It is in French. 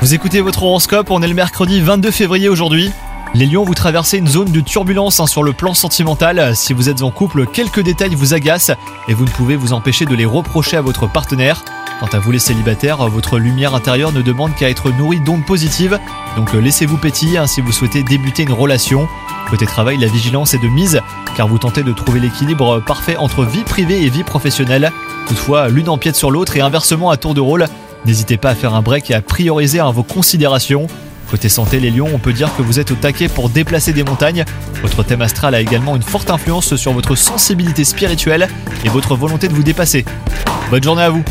Vous écoutez votre horoscope, on est le mercredi 22 février aujourd'hui. Les lions, vous traversez une zone de turbulence hein, sur le plan sentimental. Si vous êtes en couple, quelques détails vous agacent et vous ne pouvez vous empêcher de les reprocher à votre partenaire. Quant à vous les célibataires, votre lumière intérieure ne demande qu'à être nourrie d'ondes positives, donc laissez-vous pétiller hein, si vous souhaitez débuter une relation. Côté travail, la vigilance est de mise, car vous tentez de trouver l'équilibre parfait entre vie privée et vie professionnelle. Toutefois, l'une empiète sur l'autre et inversement à tour de rôle. N'hésitez pas à faire un break et à prioriser hein, vos considérations. Côté santé, les lions, on peut dire que vous êtes au taquet pour déplacer des montagnes. Votre thème astral a également une forte influence sur votre sensibilité spirituelle et votre volonté de vous dépasser. Bonne journée à vous